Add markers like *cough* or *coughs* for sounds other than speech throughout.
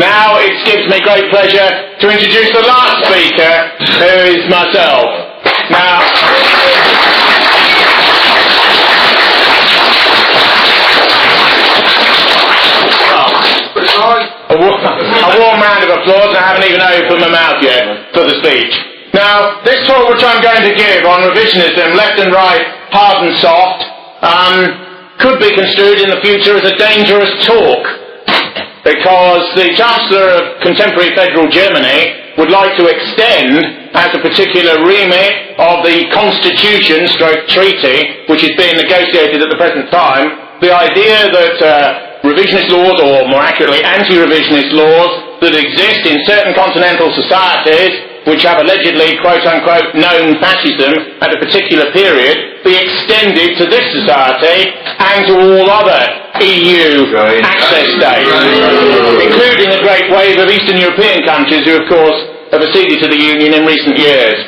Now it gives me great pleasure to introduce the last speaker, who is myself. Now, a, wa- a warm round of applause, I haven't even opened my mouth yet for the speech. Now, this talk which I'm going to give on revisionism, left and right, hard and soft, um, could be construed in the future as a dangerous talk because the Chancellor of contemporary federal Germany would like to extend as a particular remit of the constitution stroke treaty which is being negotiated at the present time the idea that uh, revisionist laws or more accurately anti-revisionist laws that exist in certain continental societies which have allegedly quote unquote known fascism at a particular period be extended to this society and to all other EU access states, including the great wave of Eastern European countries who of course have acceded to the Union in recent years.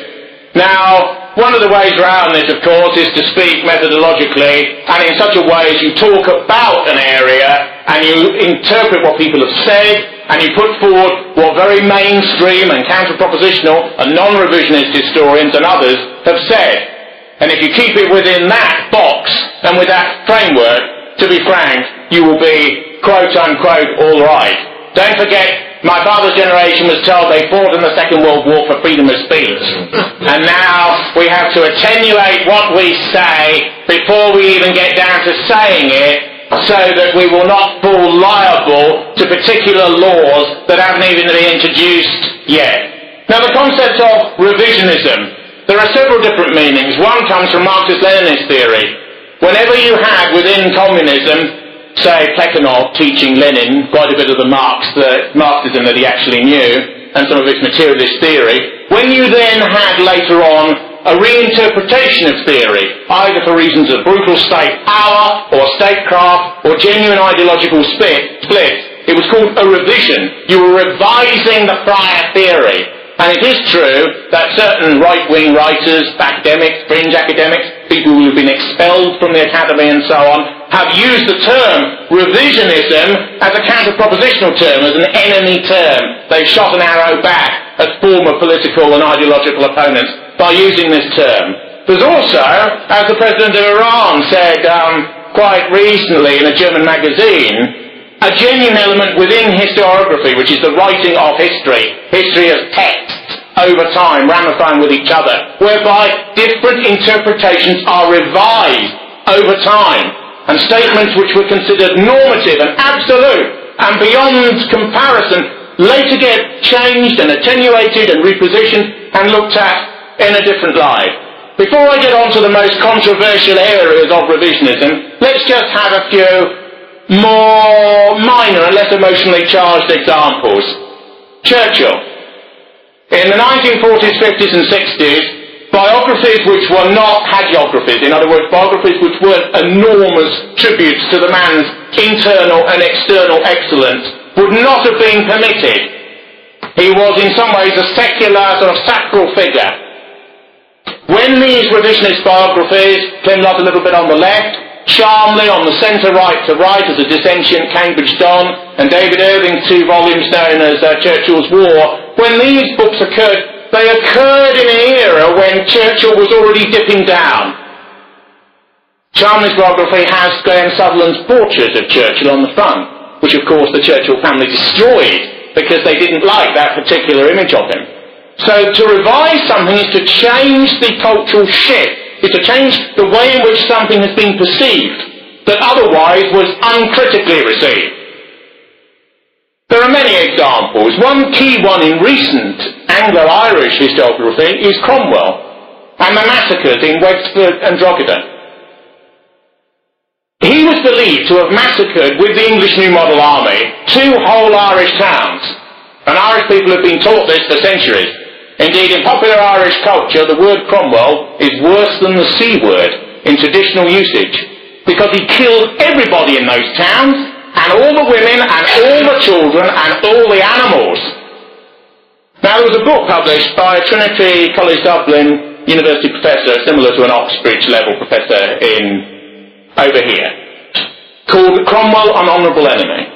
Now, one of the ways around this, of course, is to speak methodologically and in such a way as you talk about an area and you interpret what people have said and you put forward what very mainstream and counter-propositional and non-revisionist historians and others have said. And if you keep it within that box and with that framework, to be frank, you will be quote-unquote all right. Don't forget, my father's generation was told they fought in the Second World War for freedom of speech. Mm-hmm. And now we have to attenuate what we say before we even get down to saying it so that we will not fall liable to particular laws that haven't even been introduced yet. Now the concept of revisionism, there are several different meanings. One comes from Marxist-Leninist theory. Whenever you have within communism, say Plekhanov teaching Lenin quite a bit of the Marx, the Marxism that he actually knew, and some of his materialist theory, when you then had later on a reinterpretation of theory, either for reasons of brutal state power or statecraft or genuine ideological split. It was called a revision. You were revising the prior theory. And it is true that certain right-wing writers, academics, fringe academics, people who have been expelled from the academy and so on, have used the term revisionism as a counter-propositional term, as an enemy term. They've shot an arrow back at former political and ideological opponents by using this term. There's also, as the President of Iran said um, quite recently in a German magazine, a genuine element within historiography, which is the writing of history, history as texts over time, ramifying with each other, whereby different interpretations are revised over time, and statements which were considered normative and absolute and beyond comparison later get changed and attenuated and repositioned and looked at in a different light. Before I get on to the most controversial areas of revisionism, let's just have a few more minor and less emotionally charged examples. Churchill. In the 1940s, 50s and 60s, biographies which were not hagiographies, in other words, biographies which weren't enormous tributes to the man's internal and external excellence, would not have been permitted. He was in some ways a secular, sort of sacral figure. When these revisionist biographies up a little bit on the left, Charmley on the centre right to right as a dissentient Cambridge Don, and David Irving's two volumes known as uh, Churchill's War. When these books occurred, they occurred in an era when Churchill was already dipping down. Charmley's biography has Graham Sutherland's portrait of Churchill on the front, which of course the Churchill family destroyed because they didn't like that particular image of him. So to revise something is to change the cultural shift is to change the way in which something has been perceived that otherwise was uncritically received. There are many examples. One key one in recent Anglo-Irish historiography is Cromwell and the massacres in Wexford and Drogheda. He was believed to have massacred with the English New Model Army two whole Irish towns. And Irish people have been taught this for centuries. Indeed, in popular Irish culture, the word Cromwell is worse than the C word in traditional usage because he killed everybody in those towns and all the women and all the children and all the animals. Now, there was a book published by a Trinity College Dublin University professor, similar to an Oxbridge level professor in over here, called Cromwell, an Honourable Enemy.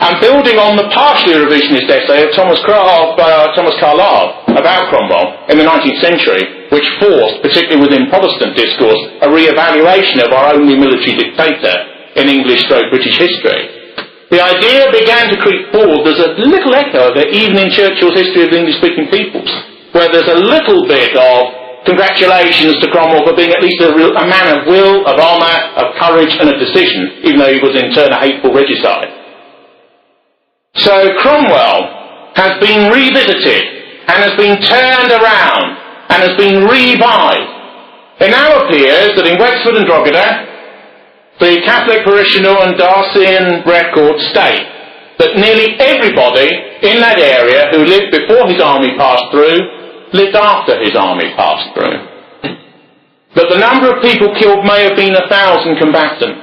And building on the partially revisionist essay of Thomas, Car- uh, Thomas Carlyle about Cromwell in the 19th century, which forced, particularly within Protestant discourse, a re-evaluation of our only military dictator in English stroke British history. The idea began to creep forward. There's a little echo of it even in Churchill's History of the English-speaking peoples, where there's a little bit of congratulations to Cromwell for being at least a, real, a man of will, of honour, of courage and of decision, even though he was in turn a hateful regicide. So Cromwell has been revisited and has been turned around and has been revived. It now appears that in Wexford and Drogheda, the Catholic parishioner and diocesan records state that nearly everybody in that area who lived before his army passed through lived after his army passed through. But the number of people killed may have been a thousand combatants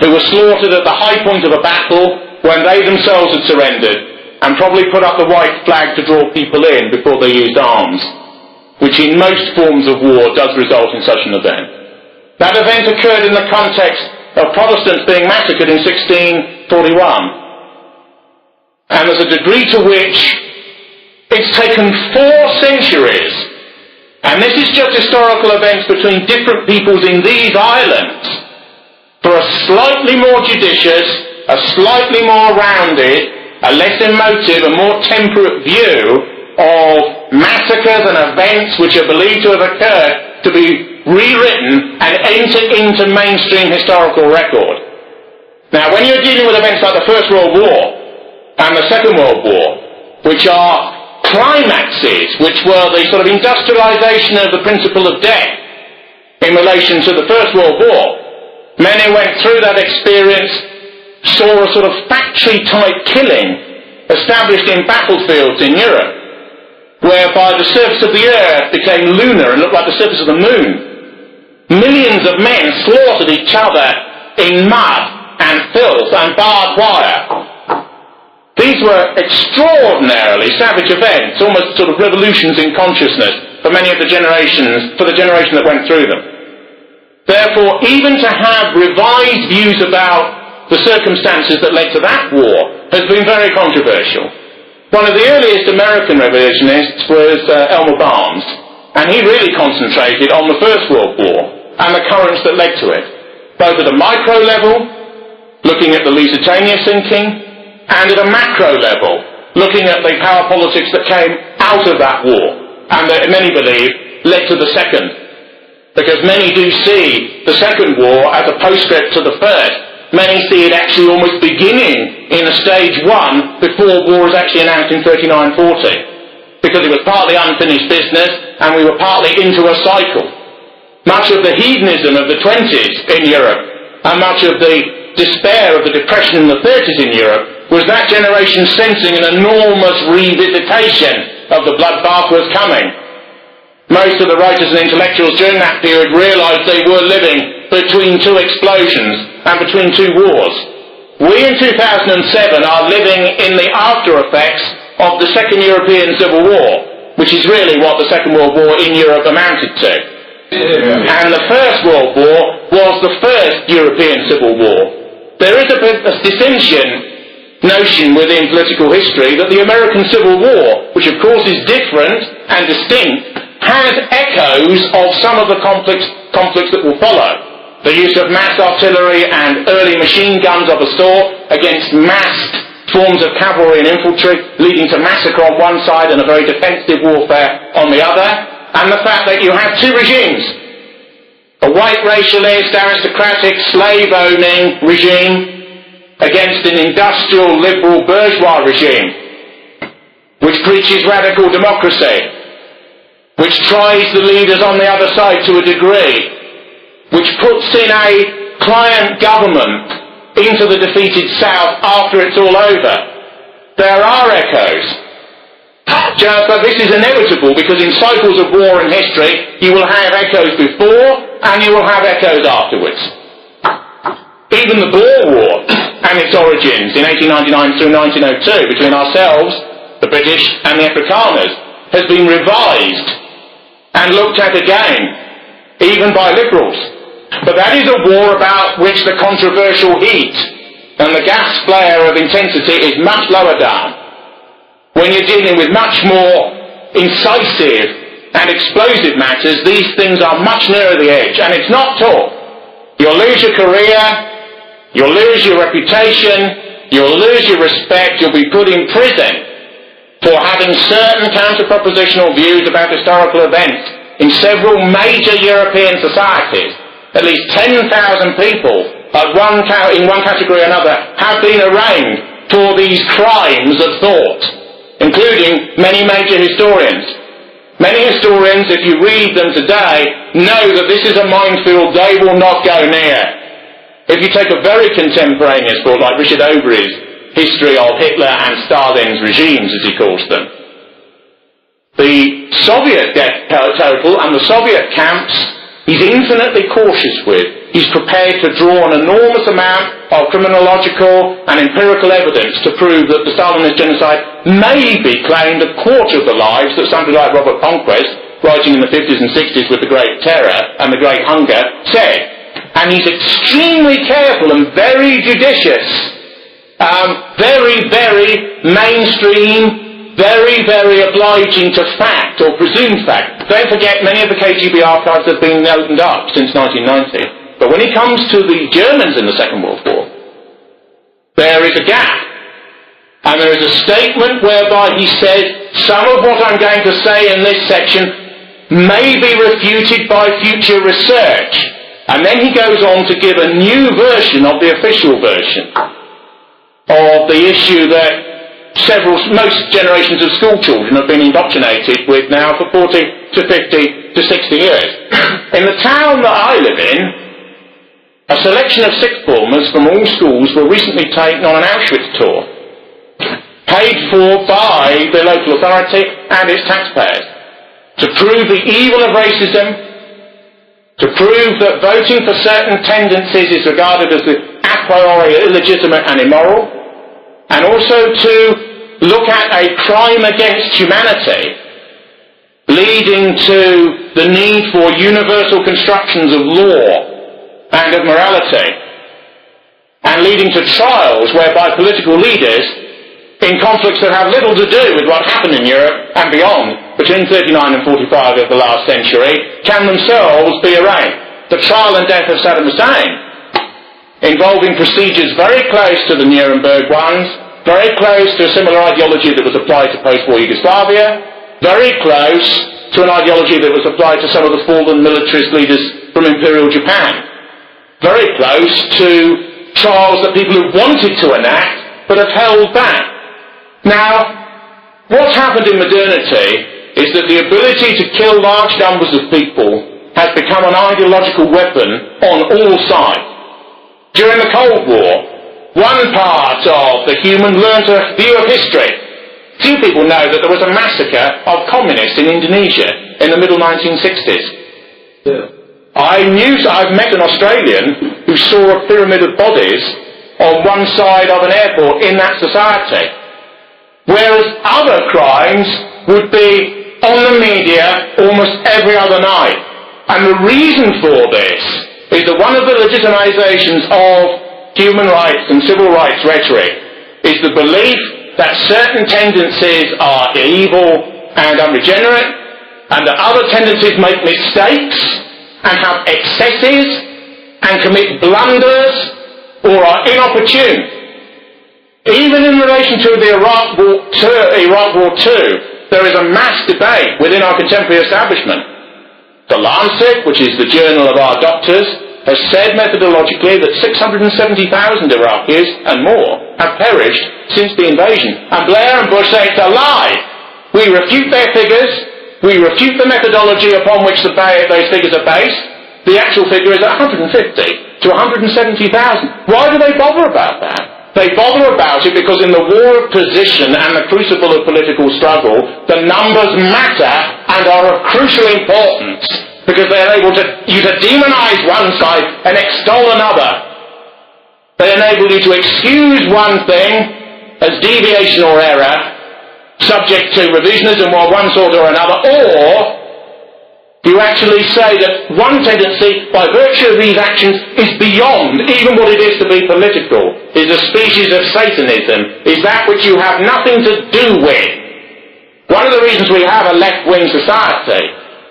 who were slaughtered at the high point of a battle when they themselves had surrendered and probably put up the white flag to draw people in before they used arms, which in most forms of war does result in such an event. That event occurred in the context of Protestants being massacred in 1641. And there's a degree to which it's taken four centuries, and this is just historical events between different peoples in these islands, for a slightly more judicious, a slightly more rounded, a less emotive, a more temperate view of massacres and events which are believed to have occurred to be rewritten and enter into mainstream historical record. Now, when you're dealing with events like the First World War and the Second World War, which are climaxes, which were the sort of industrialization of the principle of death in relation to the First World War. Many went through that experience, saw a sort of factory type killing established in battlefields in Europe, whereby the surface of the earth became lunar and looked like the surface of the moon. Millions of men slaughtered each other in mud and filth and barbed wire these were extraordinarily savage events, almost sort of revolutions in consciousness for many of the generations, for the generation that went through them. Therefore, even to have revised views about the circumstances that led to that war has been very controversial. One of the earliest American revisionists was uh, Elmer Barnes, and he really concentrated on the First World War and the currents that led to it, both at a micro level, looking at the Lusitania sinking, and at a macro level, looking at the power politics that came out of that war, and that many believe led to the second. Because many do see the second war as a postscript to the first. Many see it actually almost beginning in a stage one before war was actually announced in 39-40. Because it was partly unfinished business and we were partly into a cycle. Much of the hedonism of the 20s in Europe and much of the despair of the depression in the 30s in Europe was that generation sensing an enormous revisitation of the bloodbath was coming. Most of the writers and intellectuals during that period realized they were living between two explosions and between two wars. We in 2007 are living in the after effects of the Second European Civil War, which is really what the Second World War in Europe amounted to. Yeah. And the First World War was the first European Civil War. There is a, a distinction notion within political history that the American Civil War, which of course is different and distinct, has echoes of some of the conflicts, conflicts that will follow. The use of mass artillery and early machine guns of a sort against massed forms of cavalry and infantry, leading to massacre on one side and a very defensive warfare on the other, and the fact that you have two regimes. A white racialist, aristocratic, slave-owning regime against an industrial liberal bourgeois regime which preaches radical democracy, which tries the leaders on the other side to a degree, which puts in a client government into the defeated South after it's all over. There are echoes. But this is inevitable because in cycles of war in history, you will have echoes before and you will have echoes afterwards. Even the Boer War and its origins in 1899 through 1902 between ourselves, the British, and the Afrikaners has been revised and looked at again, even by liberals. But that is a war about which the controversial heat and the gas flare of intensity is much lower down. When you're dealing with much more incisive and explosive matters, these things are much nearer the edge, and it's not talk. You'll lose your career, you'll lose your reputation, you'll lose your respect, you'll be put in prison for having certain counter-propositional views about historical events in several major European societies. At least 10,000 people one in one category or another have been arraigned for these crimes of thought, including many major historians. Many historians, if you read them today, know that this is a minefield they will not go near. If you take a very contemporaneous book like Richard Overy's history of Hitler and Stalin's regimes, as he calls them, the Soviet death total and the Soviet camps he's infinitely cautious with he's prepared to draw an enormous amount of criminological and empirical evidence to prove that the Stalinist genocide maybe claimed a quarter of the lives that somebody like Robert Conquest, writing in the 50s and 60s with the Great Terror and the Great Hunger, said. And he's extremely careful and very judicious, um, very, very mainstream, very, very obliging to fact or presumed fact. Don't forget, many of the KGB archives have been opened up since 1990. But when it comes to the Germans in the Second World War, there is a gap. And there is a statement whereby he says, some of what I'm going to say in this section may be refuted by future research. And then he goes on to give a new version of the official version of the issue that several, most generations of school children have been indoctrinated with now for 40 to 50 to 60 years. *clears throat* In the town that I live in, a selection of sixth formers from all schools were recently taken on an Auschwitz tour, paid for by the local authority and its taxpayers, to prove the evil of racism, to prove that voting for certain tendencies is regarded as a priori illegitimate and immoral, and also to look at a crime against humanity leading to the need for universal constructions of law and of morality, and leading to trials whereby political leaders, in conflicts that have little to do with what happened in Europe and beyond, between 39 and 45 of the last century, can themselves be arraigned. The trial and death of Saddam Hussein, involving procedures very close to the Nuremberg ones, very close to a similar ideology that was applied to post-war Yugoslavia, very close to an ideology that was applied to some of the fallen militarist leaders from Imperial Japan very close to trials that people have wanted to enact but have held back. Now, what's happened in modernity is that the ability to kill large numbers of people has become an ideological weapon on all sides. During the Cold War, one part of the human learnt a view of history. Few people know that there was a massacre of communists in Indonesia in the middle 1960s. Yeah. I knew, I've met an Australian who saw a pyramid of bodies on one side of an airport in that society. Whereas other crimes would be on the media almost every other night. And the reason for this is that one of the legitimizations of human rights and civil rights rhetoric is the belief that certain tendencies are evil and unregenerate, and that other tendencies make mistakes, and have excesses and commit blunders or are inopportune. Even in relation to the Iraq War, II, Iraq War II, there is a mass debate within our contemporary establishment. The Lancet, which is the journal of our doctors, has said methodologically that 670,000 Iraqis and more have perished since the invasion. And Blair and Bush say it's a lie. We refute their figures, we refute the methodology upon which the, those figures are based. The actual figure is 150 to 170,000. Why do they bother about that? They bother about it because in the war of position and the crucible of political struggle, the numbers matter and are of crucial importance because they are able to, you to demonize one side and extol another. They enable you to excuse one thing as deviation or error subject to revisionism of one sort or another, or You actually say that one tendency, by virtue of these actions, is beyond even what it is to be political, is a species of Satanism, is that which you have nothing to do with. One of the reasons we have a left-wing society,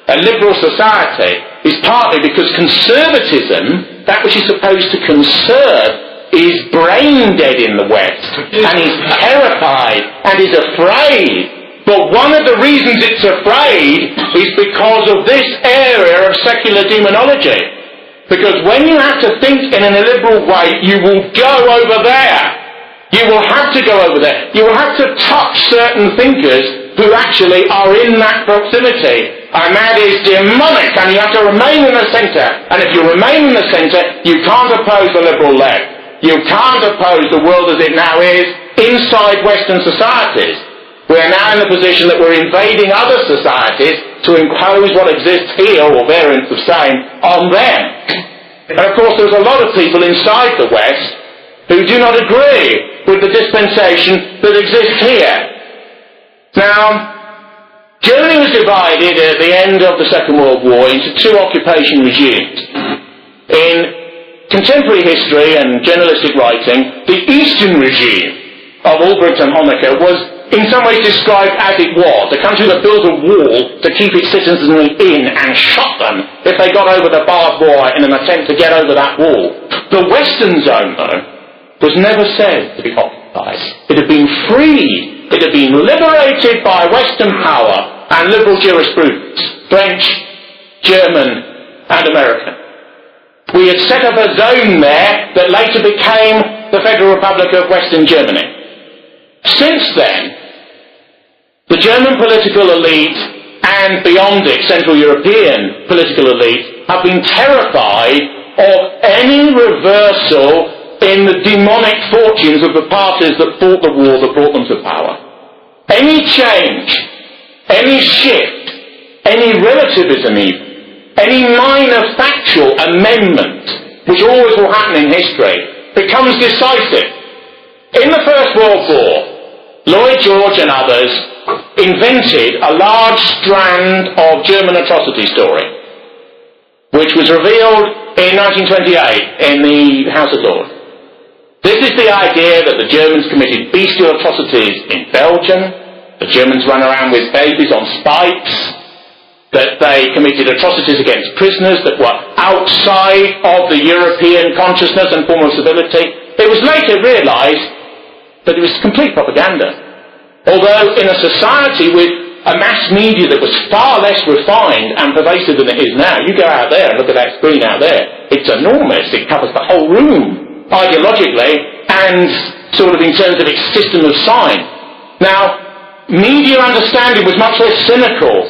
a liberal society, is partly because conservatism, that which is supposed to conserve, is brain dead in the West, and is terrified, and is afraid but one of the reasons it's afraid is because of this area of secular demonology. Because when you have to think in an illiberal way, you will go over there. You will have to go over there. You will have to touch certain thinkers who actually are in that proximity. And that is demonic, and you have to remain in the centre. And if you remain in the centre, you can't oppose the liberal left. You can't oppose the world as it now is inside Western societies. We are now in the position that we're invading other societies to impose what exists here, or variants of same, on them. And of course there's a lot of people inside the West who do not agree with the dispensation that exists here. Now, Germany was divided at the end of the Second World War into two occupation regimes. In contemporary history and journalistic writing, the Eastern regime of Ulbricht and Honecker was in some ways described as it was, a country that built a wall to keep its citizens in and shot them if they got over the barbed wire in an attempt to get over that wall. The Western zone, though, was never said to be occupied. It had been freed. It had been liberated by Western power and liberal jurisprudence, French, German, and American. We had set up a zone there that later became the Federal Republic of Western Germany. Since then, the German political elite and beyond it, Central European political elite, have been terrified of any reversal in the demonic fortunes of the parties that fought the war that brought them to power. Any change, any shift, any relativism even, any minor factual amendment, which always will happen in history, becomes decisive. In the First World War, Lloyd George and others invented a large strand of German atrocity story, which was revealed in 1928 in the House of Lords. This is the idea that the Germans committed bestial atrocities in Belgium, the Germans ran around with babies on spikes, that they committed atrocities against prisoners that were outside of the European consciousness and form of civility. It was later realized that it was complete propaganda. Although in a society with a mass media that was far less refined and pervasive than it is now, you go out there and look at that screen out there, it's enormous. It covers the whole room, ideologically and sort of in terms of its system of sign. Now, media understanding was much less cynical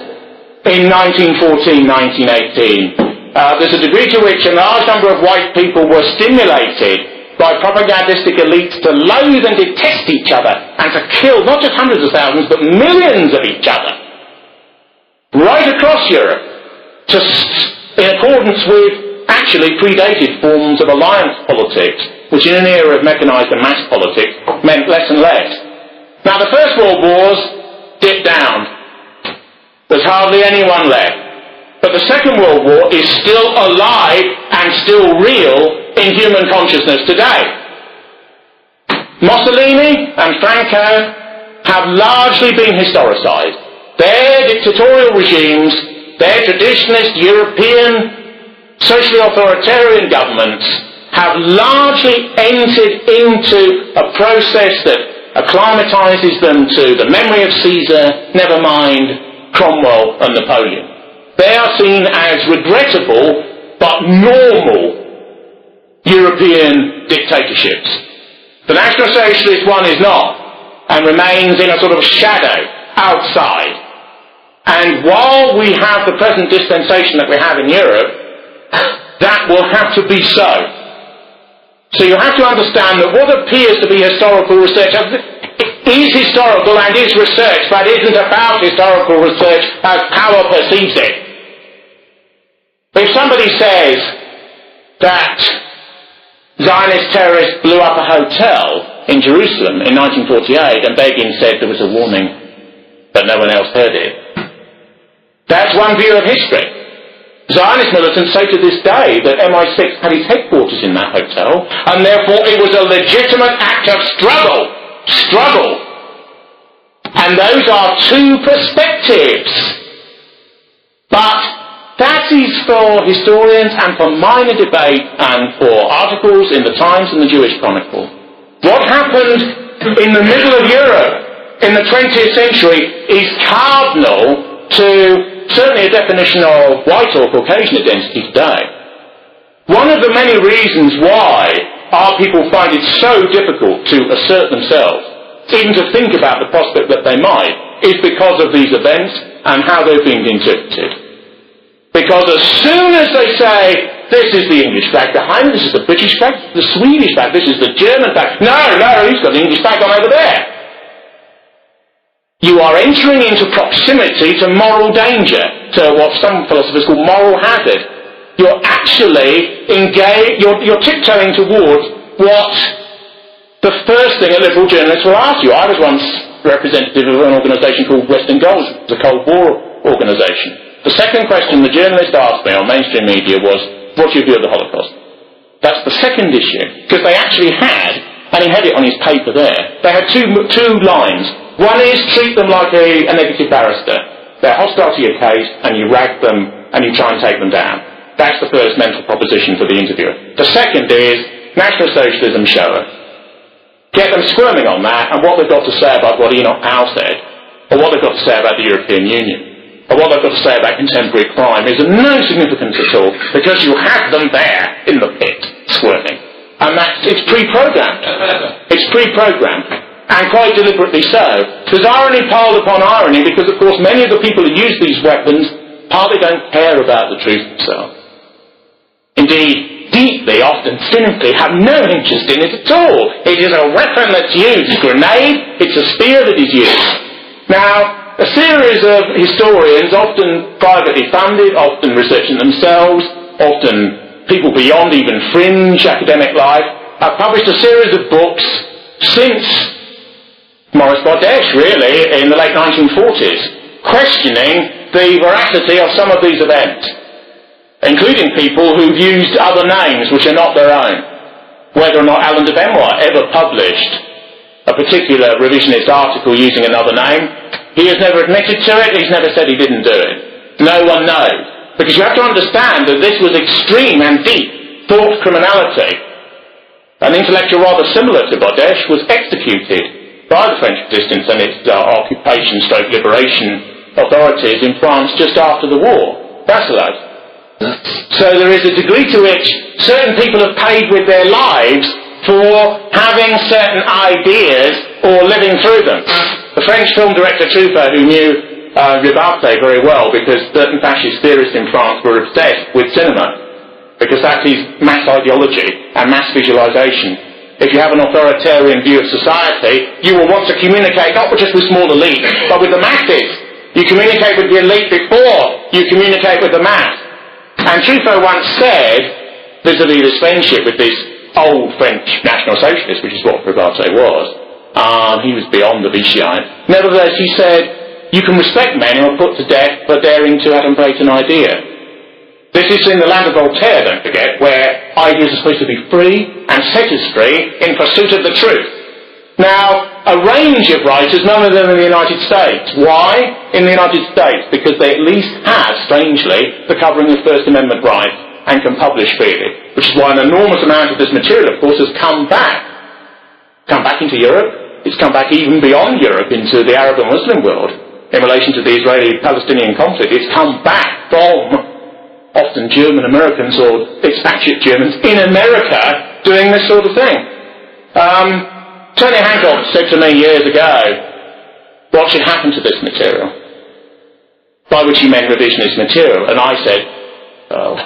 in 1914, 1918. Uh, there's a degree to which a large number of white people were stimulated by propagandistic elites to loathe and detest each other and to kill not just hundreds of thousands but millions of each other right across Europe to, in accordance with actually predated forms of alliance politics which in an era of mechanized and mass politics meant less and less. Now the First World Wars dipped down. There's hardly anyone left. But the Second World War is still alive and still real in human consciousness today. Mussolini and Franco have largely been historicized. Their dictatorial regimes, their traditionalist European socially authoritarian governments have largely entered into a process that acclimatizes them to the memory of Caesar, never mind Cromwell and Napoleon. They are seen as regrettable but normal European dictatorships. The National Socialist one is not, and remains in a sort of shadow outside. And while we have the present dispensation that we have in Europe, *laughs* that will have to be so. So you have to understand that what appears to be historical research is historical and is research, but isn't about historical research as power perceives it. If somebody says that Zionist terrorists blew up a hotel in Jerusalem in 1948 and Begin said there was a warning, but no one else heard it, that's one view of history. Zionist militants say to this day that MI6 had its headquarters in that hotel, and therefore it was a legitimate act of struggle. Struggle. And those are two perspectives. But that is for historians and for minor debate and for articles in the Times and the Jewish Chronicle. What happened in the middle of Europe in the 20th century is cardinal to certainly a definition of white or Caucasian identity today. One of the many reasons why our people find it so difficult to assert themselves, even to think about the prospect that they might, is because of these events and how they're being interpreted. Because as soon as they say, this is the English flag behind me, this is the British flag, the Swedish flag, this is the German flag, no, no, he's got the English flag on over there. You are entering into proximity to moral danger, to what some philosophers call moral hazard. You're actually engaged, you're, you're tiptoeing towards what the first thing a liberal journalist will ask you. I was once representative of an organisation called Western Goals, the Cold War organisation. The second question the journalist asked me on mainstream media was, what's your view of the Holocaust? That's the second issue, because they actually had, and he had it on his paper there, they had two, two lines. One is treat them like a, a negative barrister. They're hostile to your case, and you rag them, and you try and take them down. That's the first mental proposition for the interviewer. The second is National Socialism Shoah. Get them squirming on that, and what they've got to say about what Enoch Powell said, or what they've got to say about the European Union, or what they've got to say about contemporary crime is of no significance at all, because you have them there in the pit, squirming. And that's, it's pre-programmed. It's pre-programmed and quite deliberately so. There's irony piled upon irony because, of course, many of the people who use these weapons partly don't care about the truth themselves. Indeed, deeply, often cynically, have no interest in it at all. It is a weapon that's used, a grenade, it's a spear that is used. Now, a series of historians, often privately funded, often researching themselves, often people beyond even fringe academic life, have published a series of books since Maurice Bardèche, really, in the late 1940s, questioning the veracity of some of these events, including people who've used other names which are not their own. Whether or not Alain de Benoist ever published a particular revisionist article using another name, he has never admitted to it, he's never said he didn't do it. No one knows. Because you have to understand that this was extreme and deep thought criminality. An intellectual rather similar to Bardèche was executed by the French resistance and its uh, occupation stroke liberation authorities in France just after the war. Brasillach. So there is a degree to which certain people have paid with their lives for having certain ideas or living through them. The French film director Truffaut, who knew uh, Rebatet very well because certain fascist theorists in France were obsessed with cinema because that's mass ideology and mass visualization if you have an authoritarian view of society, you will want to communicate not just with small elite, but with the masses. You communicate with the elite before you communicate with the mass. And Truffaut once said, vis-à-vis this friendship with this old French National Socialist, which is what Rebatet was, um, he was beyond the Vichyite. Nevertheless, he said, you can respect men who are put to death for daring to adumbrate an idea. This is in the land of Voltaire, don't forget, where ideas are supposed to be free and set as free in pursuit of the truth. Now, a range of writers, none of them in the United States. Why in the United States? Because they at least have, strangely, the covering of First Amendment rights and can publish freely. Which is why an enormous amount of this material, of course, has come back. Come back into Europe. It's come back even beyond Europe into the Arab and Muslim world in relation to the Israeli-Palestinian conflict. It's come back from often German Americans or expatriate Germans in America doing this sort of thing. Um, Tony Hancock said to me years ago, what should happen to this material? By which he meant revisionist material. And I said, oh,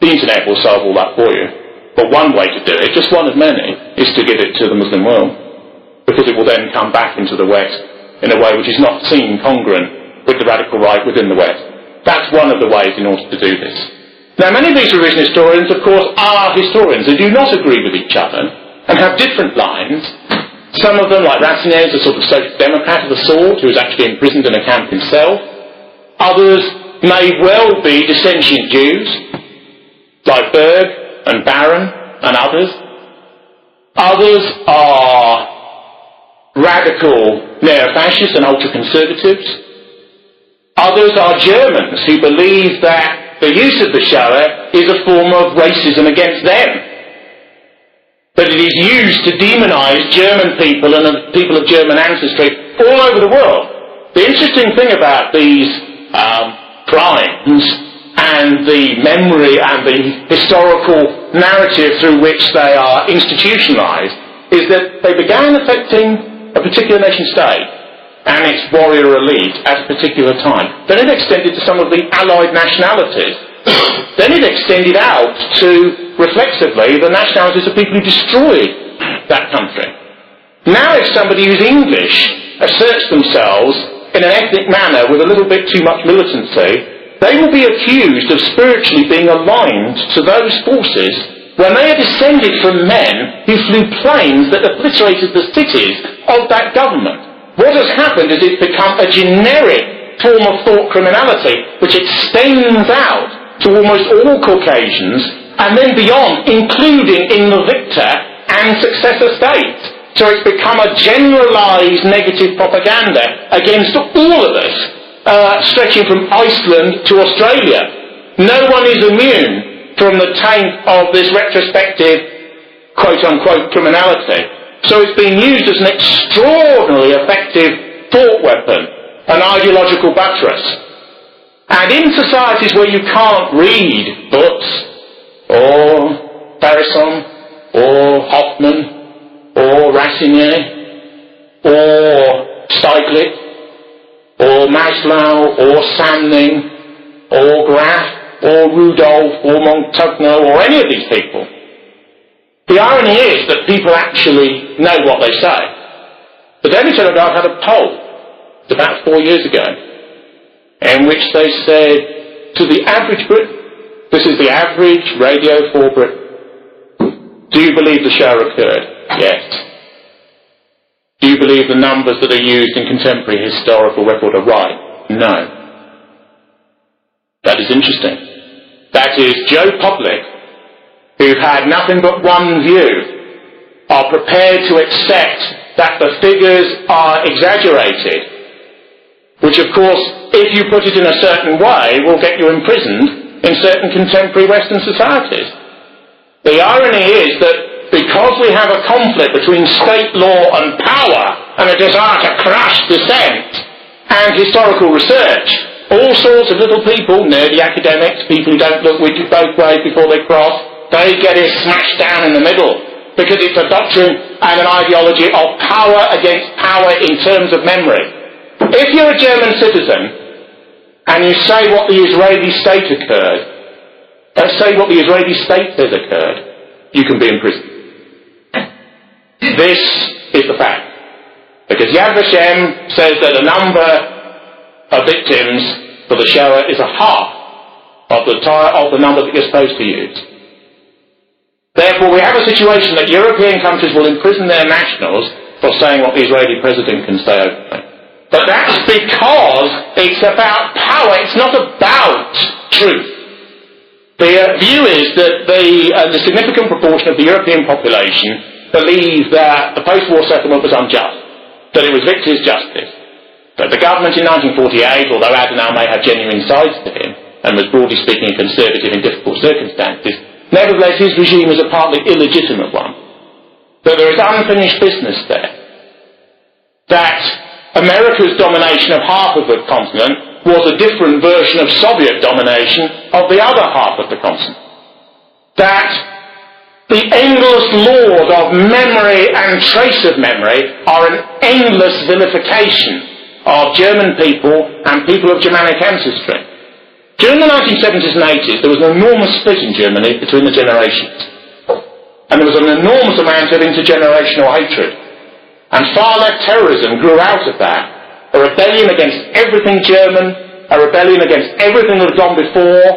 the internet will solve all that for you. But one way to do it, just one of many, is to give it to the Muslim world. Because it will then come back into the West in a way which is not seen congruent with the radical right within the West. That's one of the ways in order to do this. Now, many of these revision historians, of course, are historians. They do not agree with each other and have different lines. Some of them, like is a sort of social democrat of the sort who is actually imprisoned in a camp himself. Others may well be dissentient Jews, like Berg and Baron and others. Others are radical neo-fascists and ultra-conservatives. Others are Germans who believe that the use of the Shoah is a form of racism against them. That it is used to demonize German people and people of German ancestry all over the world. The interesting thing about these um, crimes and the memory and the historical narrative through which they are institutionalized is that they began affecting a particular nation state and its warrior elite at a particular time. Then it extended to some of the allied nationalities. *coughs* then it extended out to, reflexively, the nationalities of people who destroyed that country. Now if somebody who's English asserts themselves in an ethnic manner with a little bit too much militancy, they will be accused of spiritually being aligned to those forces when they are descended from men who flew planes that obliterated the cities of that government. What has happened is it's become a generic form of thought criminality which extends out to almost all Caucasians and then beyond, including in the victor and successor states. So it's become a generalized negative propaganda against all of us, uh, stretching from Iceland to Australia. No one is immune from the taint of this retrospective quote-unquote criminality. So it's been used as an extraordinarily effective thought weapon, an ideological buttress. And in societies where you can't read books, or Bresson, or Hoffman, or Rassinier, or Stäglich, or Maslow, or Sanning, or Graf, or Rudolf, or Montaigne, or any of these people. The irony is that people actually know what they say. The Daily Telegraph had a poll about four years ago in which they said to the average Brit, this is the average Radio 4 Brit, do you believe the Shoah occurred? Yes. Do you believe the numbers that are used in contemporary historical record are right? No. That is interesting. That is Joe Public, who've had nothing but one view, are prepared to accept that the figures are exaggerated, which of course, if you put it in a certain way, will get you imprisoned in certain contemporary Western societies. The irony is that because we have a conflict between state law and power and a desire to crush dissent and historical research, all sorts of little people, nerdy academics, people who don't look with both ways before they cross, they get it smashed down in the middle because it's a doctrine and an ideology of power against power in terms of memory. If you're a German citizen and you say what the Israeli state occurred, Let's say what the Israeli state says occurred. You can be in prison. This is the fact. Because Yad Vashem says that the number of victims for the Shoah is a half of the, of the number that you're supposed to use. Therefore, we have a situation that European countries will imprison their nationals for saying what the Israeli president can say openly. But that's because it's about power. It's not about truth. The uh, view is that the, uh, the significant proportion of the European population believe that the post-war settlement was unjust, that it was victor's justice, that the government in 1948, although Adenauer may have genuine sides to him, and was broadly speaking conservative in difficult circumstances, nevertheless his regime was a partly illegitimate one. That there is unfinished business there. That America's domination of half of the continent was a different version of Soviet domination of the other half of the continent. That the endless lord of memory and trace of memory are an endless vilification of German people and people of Germanic ancestry. During the 1970s and 80s, there was an enormous split in Germany between the generations. And there was an enormous amount of intergenerational hatred. And far left terrorism grew out of that a rebellion against everything German, a rebellion against everything that had gone before,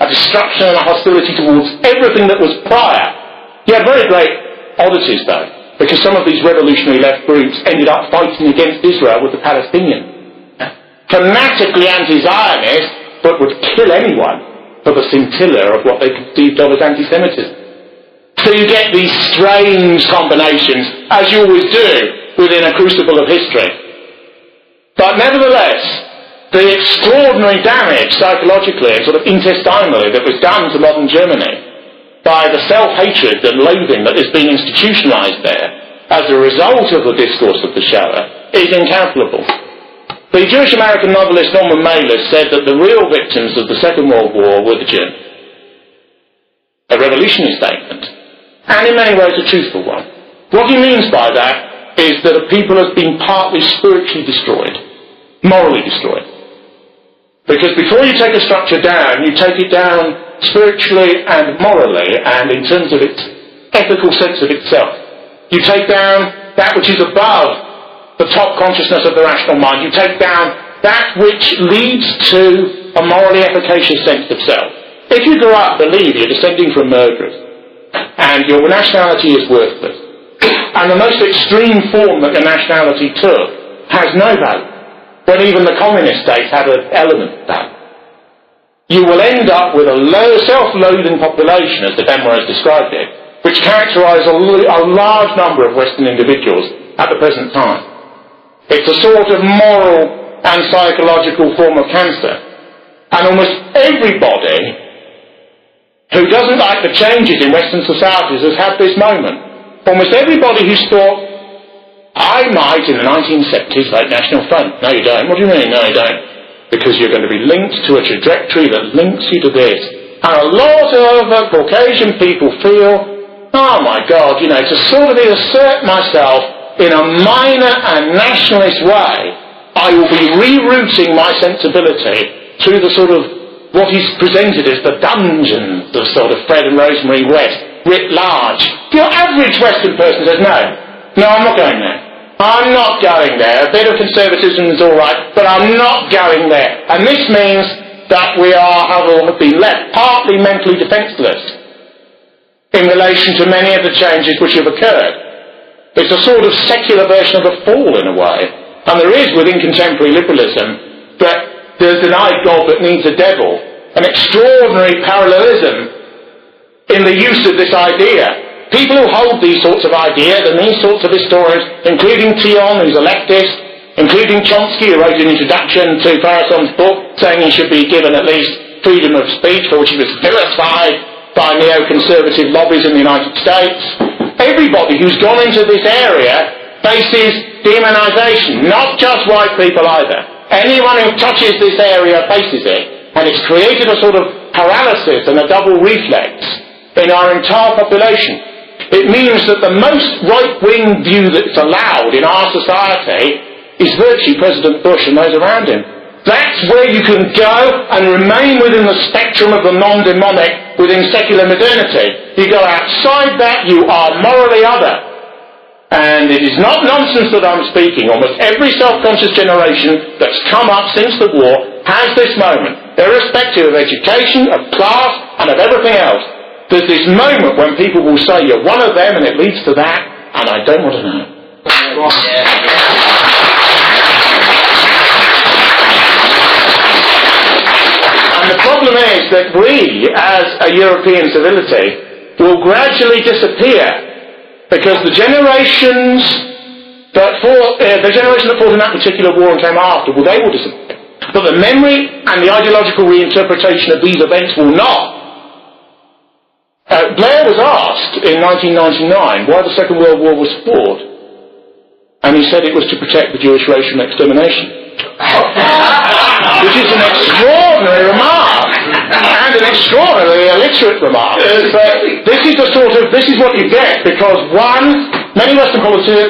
a destruction and a hostility towards everything that was prior. You had very great oddities though, because some of these revolutionary left groups ended up fighting against Israel with the Palestinians. Fanatically anti-Zionist, but would kill anyone for the scintilla of what they conceived of as anti-Semitism. So you get these strange combinations, as you always do, within a crucible of history. But nevertheless, the extraordinary damage psychologically and sort of intestinally that was done to modern Germany by the self-hatred and loathing that is being institutionalized there as a result of the discourse of the Shoah is incalculable. The Jewish American novelist Norman Mailer said that the real victims of the Second World War were the Germans. A revolutionary statement, and in many ways a truthful one. What he means by that is that a people has been partly spiritually destroyed, morally destroyed. Because before you take a structure down, you take it down spiritually and morally, and in terms of its ethical sense of itself. You take down that which is above the top consciousness of the rational mind. You take down that which leads to a morally efficacious sense of self. If you grow up believe you're descending from murderers and your nationality is worthless, and the most extreme form that the nationality took has no value, when even the communist states had an element of that, you will end up with a low self-loathing population, as de Benoist has described it, which characterises a, a large number of Western individuals at the present time. It's a sort of moral and psychological form of cancer. And almost everybody who doesn't like the changes in Western societies has had this moment. Almost everybody who's thought, I might in the 1970s vote National Front. No, you don't. What do you mean? No, you don't. Because you're going to be linked to a trajectory that links you to this. And a lot of uh, Caucasian people feel, oh my God, you know, to sort of assert myself in a minor and nationalist way, I will be rerouting my sensibility to the sort of what is presented as the dungeons of sort of Fred and Rosemary West, writ large. Your average Western person says, no, no, I'm not going there. I'm not going there. A bit of conservatism is all right, but I'm not going there. And this means that we are, have been left partly mentally defenceless in relation to many of the changes which have occurred. It's a sort of secular version of a fall in a way. And there is within contemporary liberalism that there's an eye God that needs a devil. An extraordinary parallelism in the use of this idea. People who hold these sorts of ideas and these sorts of historians, including Thion, who's a leftist, including Chomsky, who wrote an introduction to Faurisson's book saying he should be given at least freedom of speech, for which he was vilified by neoconservative lobbies in the United States everybody who's gone into this area faces demonization, not just white people either. Anyone who touches this area faces it. And it's created a sort of paralysis and a double reflex in our entire population. It means that the most right-wing view that's allowed in our society is virtually President Bush and those around him. That's where you can go and remain within the spectrum of the non-demonic within secular modernity. You go outside that, you are morally other. And it is not nonsense that I'm speaking. Almost every self-conscious generation that's come up since the war has this moment, irrespective of education, of class, and of everything else. There's this moment when people will say you're one of them and it leads to that, and I don't want to know. And the problem is that we, as a European civility, will gradually disappear because the generations that fought, uh, the generation that fought in that particular war and came after, well, they will disappear. But the memory and the ideological reinterpretation of these events will not. Uh, Blair was asked in 1999 why the Second World War was fought, and he said it was to protect the Jewish race from extermination. Which is an extraordinary remark. And an extraordinarily illiterate remark. But this is the sort of, this is what you get, because one, many Western,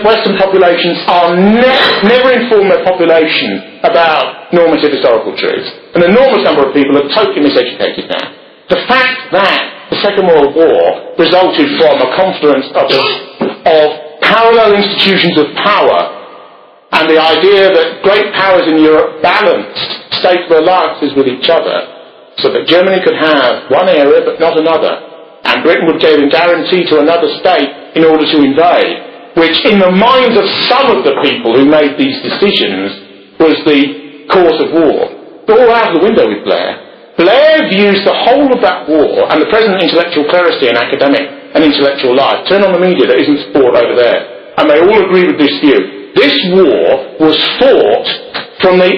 Western populations are ne- never informed their population about normative historical truths. An enormous number of people are totally miseducated now. The fact that the Second World War resulted from a confluence of, of parallel institutions of power and the idea that great powers in Europe balanced state alliances with each other so that Germany could have one area but not another, and Britain would give a guarantee to another state in order to invade, which in the minds of some of the people who made these decisions was the cause of war. But all out of the window with Blair. Blair views the whole of that war and the present intellectual clerisy in academic and intellectual life. Turn on the media that isn't sport over there. And they all agree with this view. This war was fought from the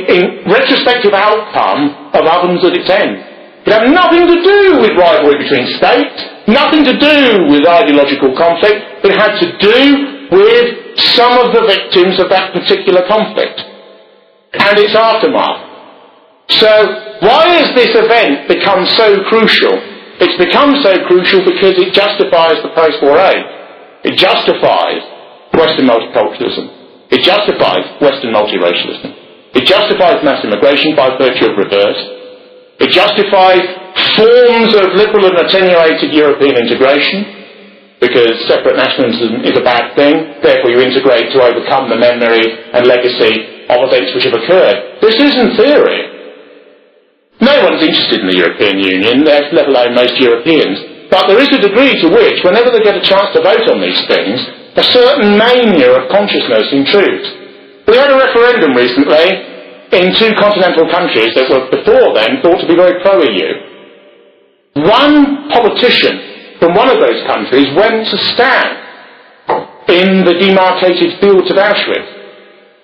retrospective outcome of ovens at its end. It had nothing to do with rivalry between states, nothing to do with ideological conflict. It had to do with some of the victims of that particular conflict and its aftermath. So, why has this event become so crucial? It's become so crucial because it justifies the post-war age. It justifies Western multiculturalism. It justifies Western multiracialism. It justifies mass immigration by virtue of reverse. It justifies forms of liberal and attenuated European integration because separate nationalism is a bad thing. Therefore, you integrate to overcome the memory and legacy of events which have occurred. This isn't theory. No one's interested in the European Union, let alone most Europeans. But there is a degree to which, whenever they get a chance to vote on these things, a certain mania of consciousness intrudes. We had a referendum recently in two continental countries that were before then thought to be very pro-EU. One politician from one of those countries went to stand in the demarcated fields of Auschwitz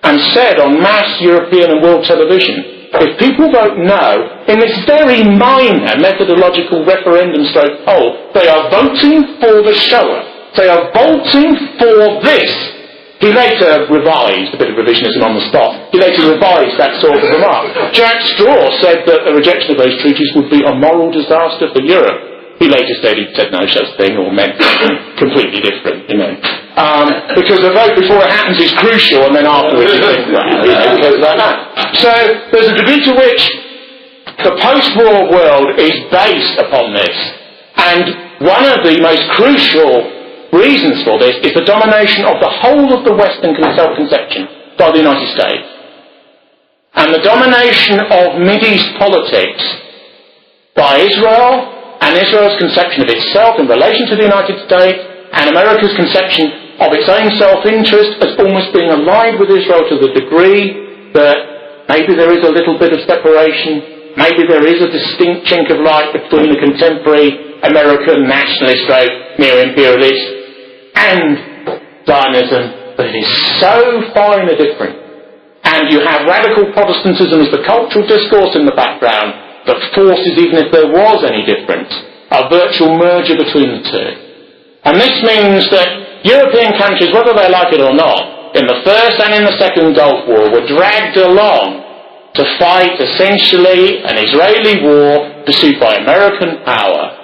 and said on mass European and world television if people vote no in this very minor methodological referendum stroke poll, they are voting for the Shoah. They are voting for this. He later revised, a bit of revisionism on the spot, he later revised that sort of remark. Jack Straw said that the rejection of those treaties would be a moral disaster for Europe. He later said he said no such thing or meant *coughs* completely different, you know. Um, because the vote before it happens is crucial, and then afterwards you think, well, you know, like that. So there's a degree to which the post-war world is based upon this, and one of the most crucial reasons for this is the domination of the whole of the Western self-conception by the United States, and the domination of East politics by Israel and Israel's conception of itself in relation to the United States and America's conception of its own self-interest as almost being allied with Israel to the degree that maybe there is a little bit of separation, maybe there is a distinct chink of light between the contemporary American nationalist, neo-imperialist, and Zionism, but it is so far in a difference. And you have radical Protestantism as the cultural discourse in the background that forces, even if there was any difference, a virtual merger between the two. And this means that European countries, whether they like it or not, in the First and in the Second Gulf War, were dragged along to fight essentially an Israeli war pursued by American power,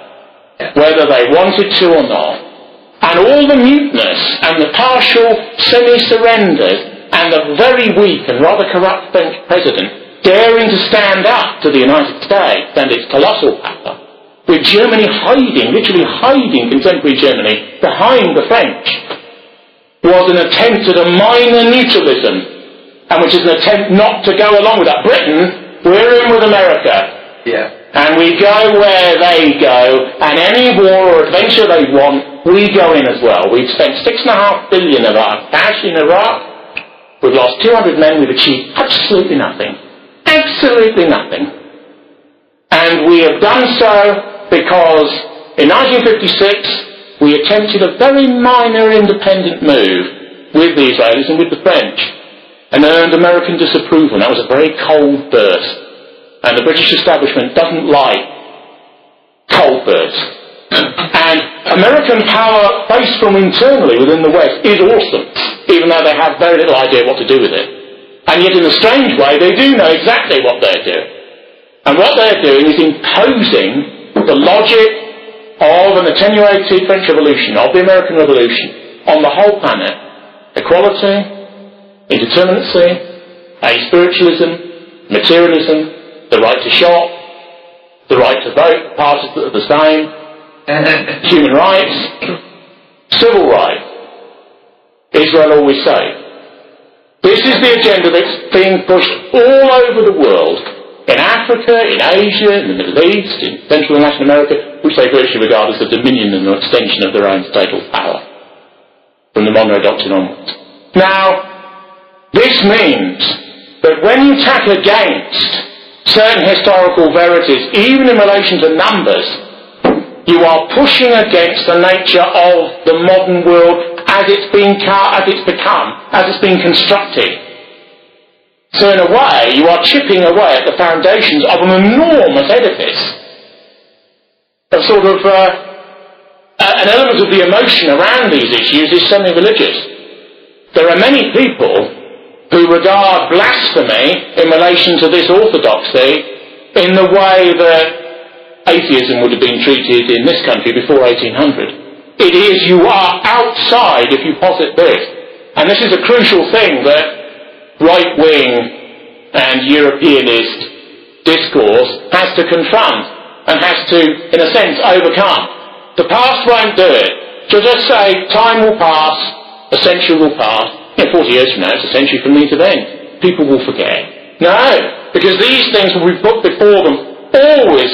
whether they wanted to or not. And all the muteness and the partial semi-surrenders and the very weak and rather corrupt French president daring to stand up to the United States and its colossal power with Germany hiding, literally hiding contemporary Germany behind the French, was an attempt at a minor neutralism, and which is an attempt not to go along with that. Britain, we're in with America. Yeah. And we go where they go, and any war or adventure they want, we go in as well. We've spent six and a half billion of our cash in Iraq. We've lost 200 men. We've achieved absolutely nothing. Absolutely nothing. And we have done so because in 1956 we attempted a very minor independent move with the Israelis and with the French and earned American disapproval. That was a very cold burst. And the British establishment doesn't like cold bursts. and American power based from internally within the West is awesome, even though they have very little idea what to do with it. And yet in a strange way, they do know exactly what they're doing. And what they're doing is imposing the logic of an attenuated French Revolution, of the American Revolution, on the whole planet. Equality, indeterminacy, aspiritualism, materialism, the right to shop, the right to vote, parties that are the same, *coughs* human rights, *coughs* civil rights. Israel always safe. Is the agenda that's being pushed all over the world in Africa, in Asia, in the Middle East, in Central and Latin America, which they virtually regard as a dominion and an extension of their own statal power, from the Monroe Doctrine onwards. Now, this means that when you tack against certain historical verities, even in relation to numbers, you are pushing against the nature of the modern world as it's been as it's become, as it's been constructed. So in a way, you are chipping away at the foundations of an enormous edifice. A sort of uh, an element of the emotion around these issues is semi-religious. There are many people who regard blasphemy in relation to this orthodoxy in the way that atheism would have been treated in this country before 1800. It is you are outside if you posit this. And this is a crucial thing that right-wing and Europeanist discourse has to confront and has to, in a sense, overcome. The past won't do it. So just say, time will pass, a century will pass. Know, 40 years from now, it's a century from me to then. People will forget. No, because these things will be put before them always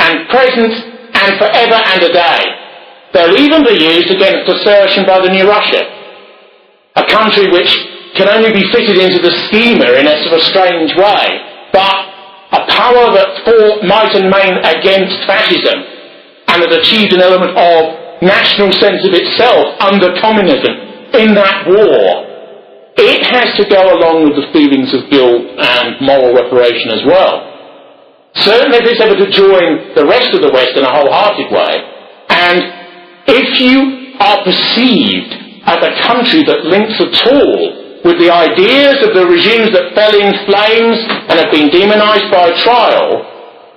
and present and forever and a day. They'll even be used against assertion by the new Russia, a country which can only be fitted into the schema in a sort of strange way, but a power that fought might and main against fascism and that achieved an element of national sense of itself under communism in that war. It has to go along with the feelings of guilt and moral reparation as well. Certainly if it's ever to join the rest of the West in a wholehearted way, and if you are perceived as a country that links at all with the ideas of the regimes that fell in flames and have been demonized by trial,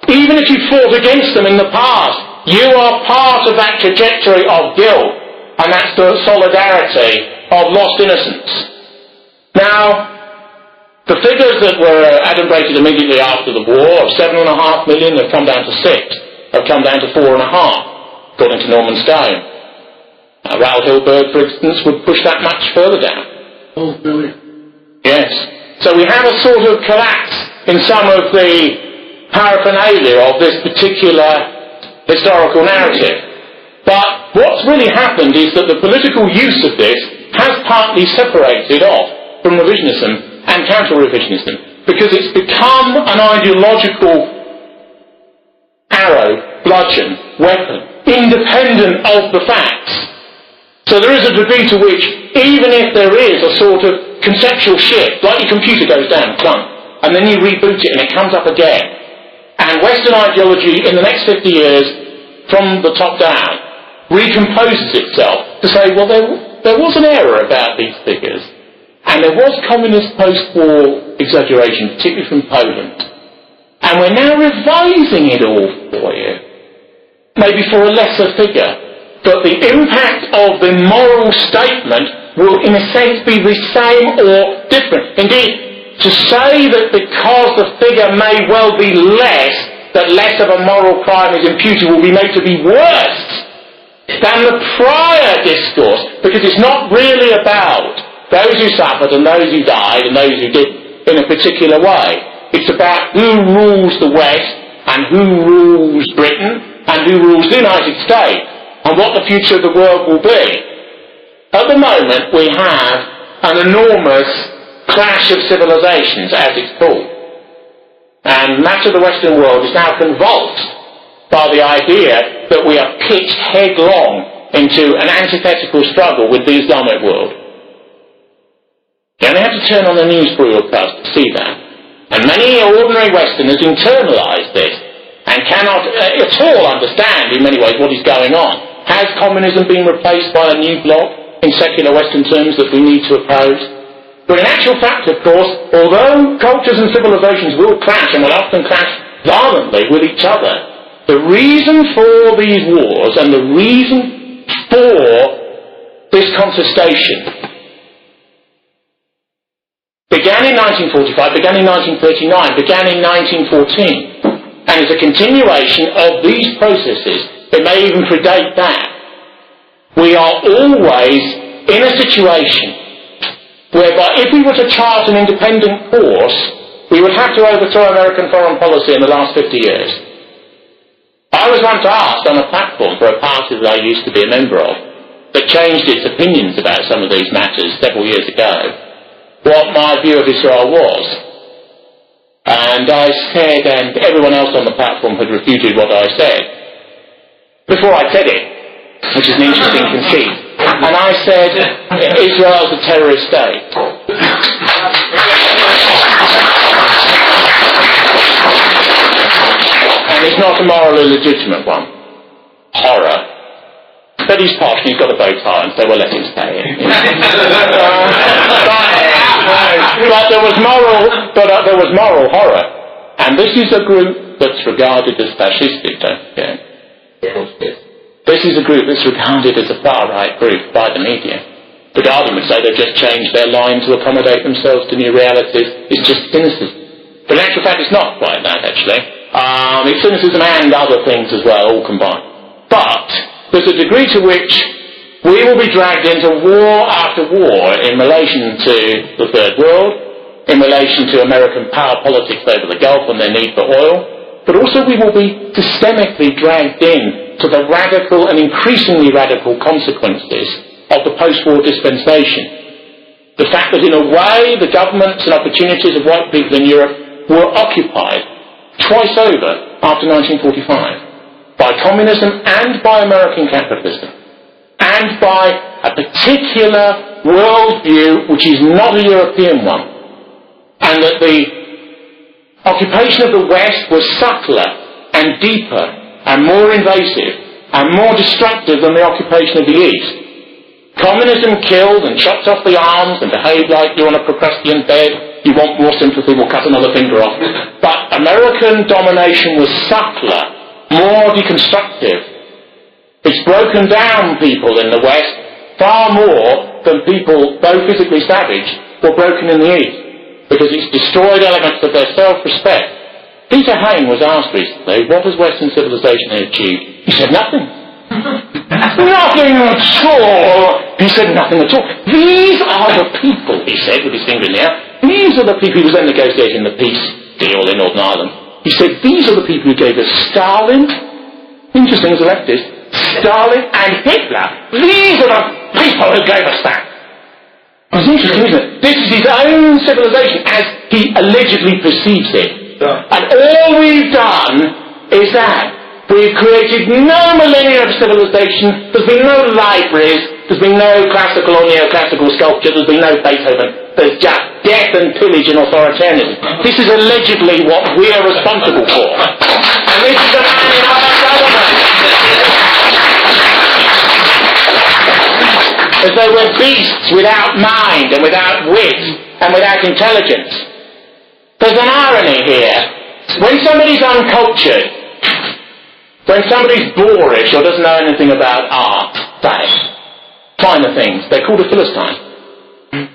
even if you fought against them in the past, you are part of that trajectory of guilt, and that's the solidarity of lost innocence. Now, the figures that were adumbrated immediately after the war of seven and a half million have come down to six, have come down to four and a half, according to Norman Stone. Uh, Raoul Hilberg, for instance, would push that much further down. Yes. So we have a sort of collapse in some of the paraphernalia of this particular historical narrative. But what's really happened is that the political use of this has partly separated off from revisionism and counter-revisionism because it's become an ideological arrow, bludgeon, weapon, independent of the facts. So there is a degree to which, even if there is a sort of conceptual shift, like your computer goes down, clunk, and then you reboot it and it comes up again, and Western ideology in the next 50 years, from the top down, recomposes itself to say, well, there, there was an error about these figures. And there was communist post-war exaggeration, particularly from Poland. And we're now revising it all for you. Maybe for a lesser figure. But the impact of the moral statement will in a sense be the same or different. Indeed, to say that because the figure may well be less, that less of a moral crime is imputed will be made to be worse than the prior discourse, because it's not really about those who suffered and those who died and those who did in a particular way. It's about who rules the West and who rules Britain and who rules the United States and what the future of the world will be. At the moment we have an enormous clash of civilizations as it's called. And much of the Western world is now convulsed by the idea that we are pitched headlong into an antithetical struggle with the Islamic world. You only have to turn on the news broadcast to see that. And many ordinary Westerners internalise this and cannot uh, at all understand in many ways what is going on. Has communism been replaced by a new bloc in secular Western terms that we need to oppose? But in actual fact, of course, although cultures and civilizations will clash and will often clash violently with each other, the reason for these wars and the reason for this contestation began in 1945, began in 1939, began in 1914, and is a continuation of these processes. It may even predate that. We are always in a situation whereby if we were to chart an independent course, we would have to overthrow American foreign policy in the last 50 years. I was once asked on a platform for a party that I used to be a member of that changed its opinions about some of these matters several years ago what my view of Israel was. And And I said, and everyone else on the platform had refuted what I said. Before I said it, which is an interesting conceit. And I said, Israel's a terrorist state. And it's not a morally legitimate one. Horror. But he's posh and he's got a bow tie, and so we'll let him stay in. *laughs* but, there was moral, but uh, there was moral horror. And this is a group that's regarded as fascistic, don't forget. This is a group that's regarded as a far-right group by the media. The Guardian would say they've just changed their line to accommodate themselves to new realities. It's just cynicism. But in actual fact, it's not quite that, actually. Um, it's cynicism and other things as well, all combined. But there's a degree to which we will be dragged into war after war in relation to the Third World, in relation to American power politics over the Gulf and their need for oil, but also we will be systemically dragged in to the radical and increasingly radical consequences of the post-war dispensation. The fact that in a way the governments and opportunities of white people in Europe were occupied twice over after 1945 by communism and by American capitalism and by a particular worldview which is not a European one and that the occupation of the West was subtler and deeper and more invasive and more destructive than the occupation of the East. Communism killed and chopped off the arms and behaved like you're on a Procrustean bed. You want more sympathy, we'll cut another finger off. But American domination was subtler, more deconstructive. It's broken down people in the West far more than people, though physically savage, were broken in the East. Because it's destroyed elements of their self-respect Peter Hain was asked recently, what has Western civilization achieved? He said nothing. *laughs* nothing at all. He said nothing at all. These are the people, he said with his finger in the air. These are the people who was then negotiating the peace deal in Northern Ireland. He said, these are the people who gave us Stalin, interesting as a leftist, Stalin and Hitler. These are the people who gave us that. It's interesting, isn't it? This is his own civilization as he allegedly perceives it. And all we've done is that. We've created no millennia of civilization. There's been no libraries. There's been no classical or neoclassical sculpture. There's been no Beethoven. There's just death and pillage and authoritarianism. This is allegedly what we are responsible for. And this is a As though we're beasts without mind and without wit and without intelligence. There's an irony here. When somebody's uncultured, when somebody's boorish or doesn't know anything about art, say, finer things, they're called a Philistine.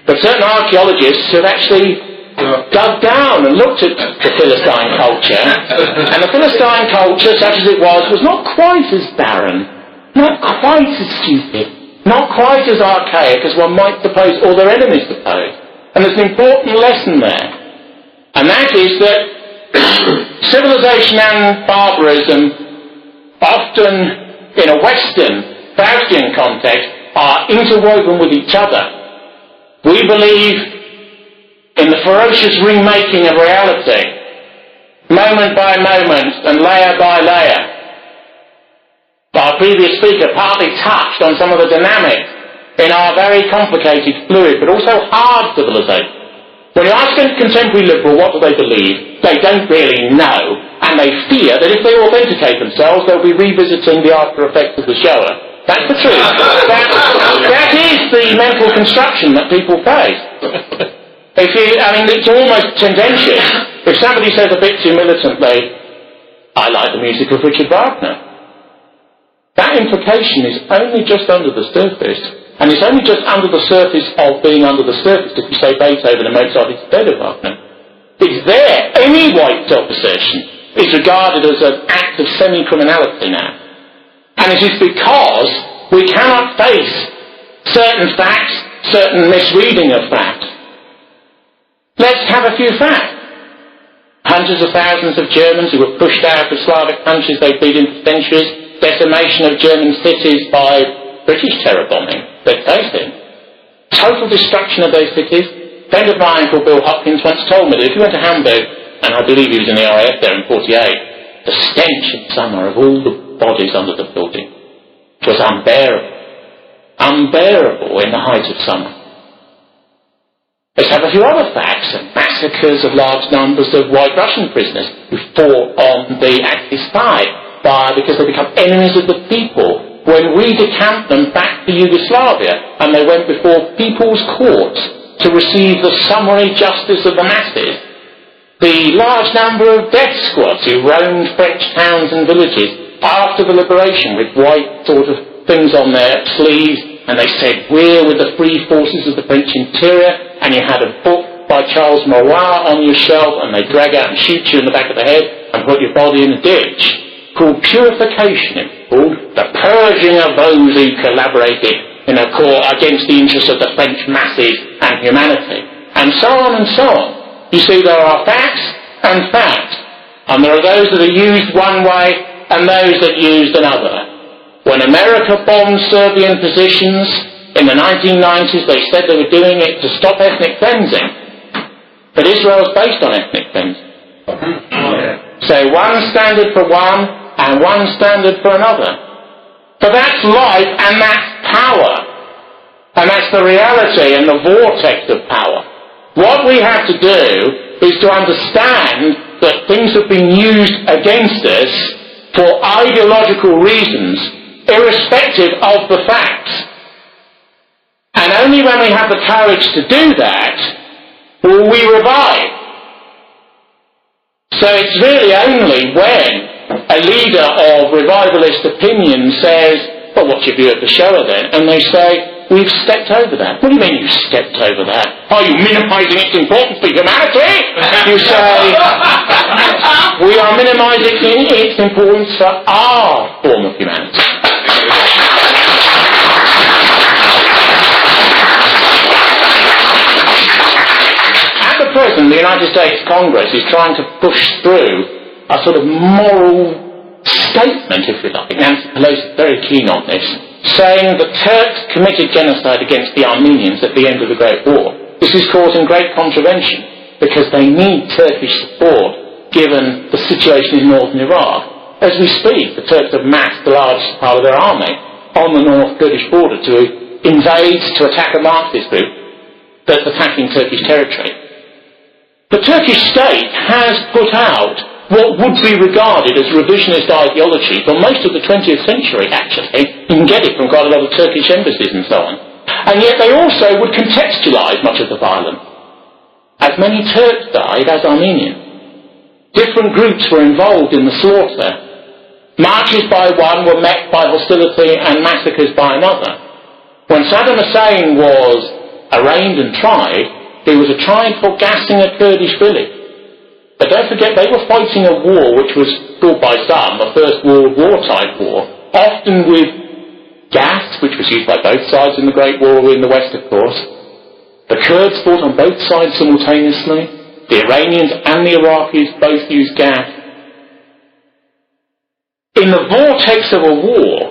But certain archaeologists have actually dug down and looked at the Philistine culture, and the Philistine culture, such as it was, was not quite as barren, not quite as stupid, not quite as archaic as one might suppose, or their enemies suppose. And there's an important lesson there. And that is that *coughs* civilization and barbarism, often in a Western, Faustian context, are interwoven with each other. We believe in the ferocious remaking of reality, moment by moment and layer by layer. Our previous speaker partly touched on some of the dynamics in our very complicated, fluid, but also hard civilization. When you ask a contemporary liberal what do they believe, they don't really know, and they fear that if they authenticate themselves, they'll be revisiting the after effects of the Shoah. That's the truth. that, that is the mental construction that people face. If you, I mean, it's almost tendentious. If somebody says a bit too militantly, I like the music of Richard Wagner, that implication is only just under the surface and it's only just under the surface of being under the surface if you say Beethoven and Mozart dead of Wagner. It's there. Any white self-assertion is regarded as an act of semi-criminality now. And it is because we cannot face certain facts, certain misreading of facts. Let's have a few facts. Hundreds of thousands of Germans who were pushed out of Slavic countries they've been in for centuries, decimation of German cities by British terror bombing they're. Total destruction of those cities. A friend of mine called Bill Hopkins once told me that if you went to Hamburg and I believe he was in the RAF there in 48, the stench in summer of all the bodies under the building was unbearable. Unbearable in the height of summer. Let's have a few other facts. Massacres of large numbers of white Russian prisoners who fought on the Axis side by, because they become enemies of the people when we decamped them back to Yugoslavia and they went before people's courts to receive the summary justice of the masses. The large number of death squads who roamed French towns and villages after the liberation with white sort of things on their sleeves and they said, we're with the free forces of the French interior and you had a book by Charles Maurras on your shelf and they drag out and shoot you in the back of the head and put your body in a ditch called purification, called the purging of those who collaborated in a court against the interests of the French masses and humanity, and so on and so on. You see, there are facts and facts, and there are those that are used one way and those that are used another. When America bombed Serbian positions in the 1990s, they said they were doing it to stop ethnic cleansing. But Israel is based on ethnic cleansing. *laughs* Oh, so one standard for one and one standard for another. But that's life and that's power. And that's the reality and the vortex of power. What we have to do is to understand that things have been used against us for ideological reasons, irrespective of the facts. And only when we have the courage to do that will we revive. So it's really only when a leader of revivalist opinion says, well, what's your view of the Shoah then? And they say, we've stepped over that. What do you mean you stepped over that? Are you minimizing its importance for humanity? You say, we are minimizing its importance for our form of humanity. At the present, the United States Congress is trying to push through a sort of moral statement, if you like. Nancy Pelosi is very keen on this, saying the Turks committed genocide against the Armenians at the end of the Great War. This is causing great contravention because they need Turkish support given the situation in northern Iraq. As we speak, the Turks have massed the largest part of their army on the North Kurdish border to invade, to attack a Marxist group that's attacking Turkish territory. The Turkish state has put out what would be regarded as revisionist ideology for most of the 20th century, actually. You can get it from quite a lot of Turkish embassies and so on. And yet they also would contextualise much of the violence. As many Turks died as Armenians. Different groups were involved in the slaughter. Marches by one were met by hostility and massacres by another. When Saddam Hussein was arraigned and tried, he was tried for gassing a Kurdish village. But don't forget, they were fighting a war which was called by some a First World War type war, often with gas, which was used by both sides in the Great War, in the West, of course. The Kurds fought on both sides simultaneously. The Iranians and the Iraqis both used gas. In the vortex of a war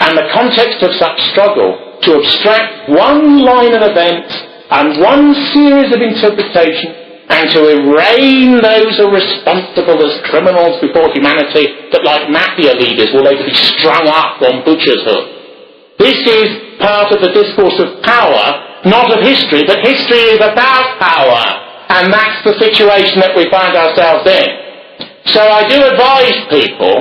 and the context of such struggle, to abstract one line of events and one series of interpretations and to arraign those who are responsible as criminals before humanity that like mafia leaders will later be strung up on butcher's hook. This is part of the discourse of power, not of history, but history is about power. And that's the situation that we find ourselves in. So I do advise people,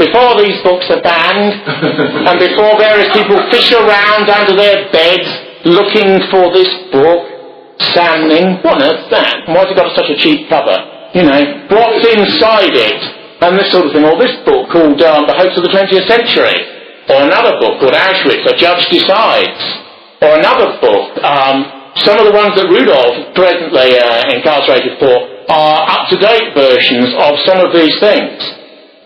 before these books are banned, *laughs* and before various people fish around under their beds looking for this book, Sanning, what on earth's that? And why's it got such a cheap cover? You know, what's inside it? And this sort of thing. Or this book called um, The Hoax of the 20th Century. Or another book called Auschwitz, A Judge Decides. Or another book, um, some of the ones that Rudolf presently uh, incarcerated for are up-to-date versions of some of these things.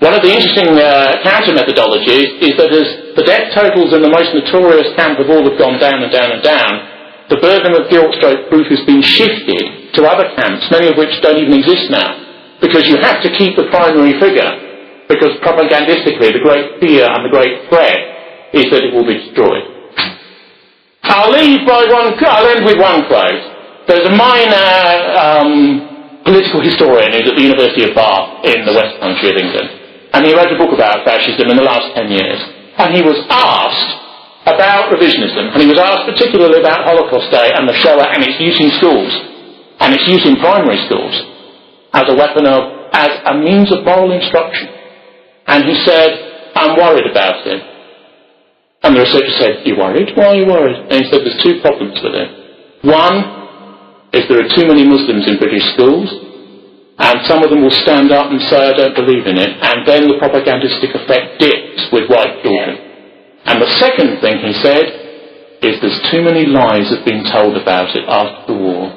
One of the interesting uh, counter methodologies is that as the death totals in the most notorious camp have all have gone down and down and down, the burden of guilt proof has been shifted to other camps, many of which don't even exist now. Because you have to keep the primary figure, because propagandistically the great fear and the great threat is that it will be destroyed. I'll leave by one, I'll end with one quote. There's a minor um, political political historian who's at the University of Bath in the West Country of England. And he wrote a book about fascism in the last 10 years. And he was asked about revisionism, and he was asked particularly about Holocaust Day and the Shoah and its use in schools, and its use in primary schools, as a weapon of, as a means of moral instruction. And he said, I'm worried about it. And the researcher said, You worried? Why are you worried? And he said, There's two problems with it. One is there are too many Muslims in British schools, and some of them will stand up and say, I don't believe in it, and then the propagandistic effect dips with white children. And the second thing he said is there's too many lies that have been told about it after the war.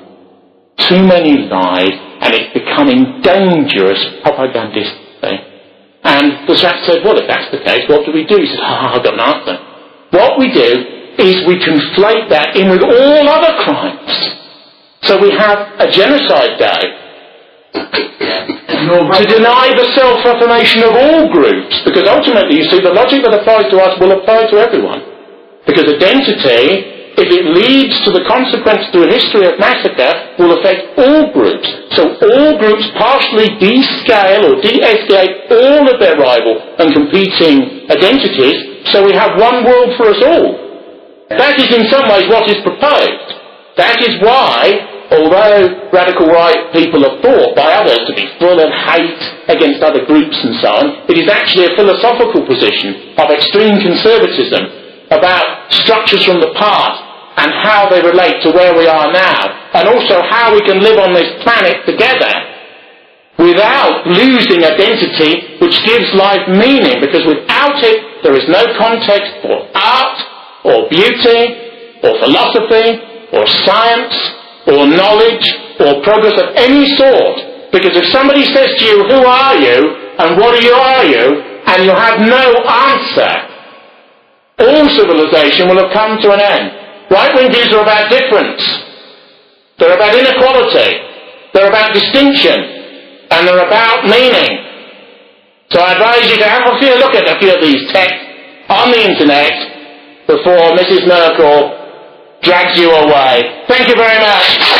Too many lies, and it's becoming dangerous propagandistically. Eh? And the chap said, well, if that's the case, what do we do? He said, oh, I've got an answer. What we do is we conflate that in with all other crimes. So we have a genocide day to deny the self-reformation of all groups, because ultimately, you see, the logic that applies to us will apply to everyone. Because identity, if it leads to the consequence through a history of massacre, will affect all groups. So all groups partially descale or de-escalate all of their rival and competing identities so we have one world for us all. That is in some ways what is proposed. That is why, although radical right people are thought by others to be full of hate against other groups and so on, it is actually a philosophical position of extreme conservatism about structures from the past and how they relate to where we are now, and also how we can live on this planet together without losing identity which gives life meaning, because without it there is no context for art, or beauty, or philosophy, or science, or knowledge, or progress of any sort. Because if somebody says to you, who are you, and what are you, are you, and you have no answer, all civilization will have come to an end. Right-wing views are about difference. They're about inequality. They're about distinction. And they're about meaning. So I advise you to have a few look at a few of these texts on the internet before Mrs. Merkel drags you away. Thank you very much.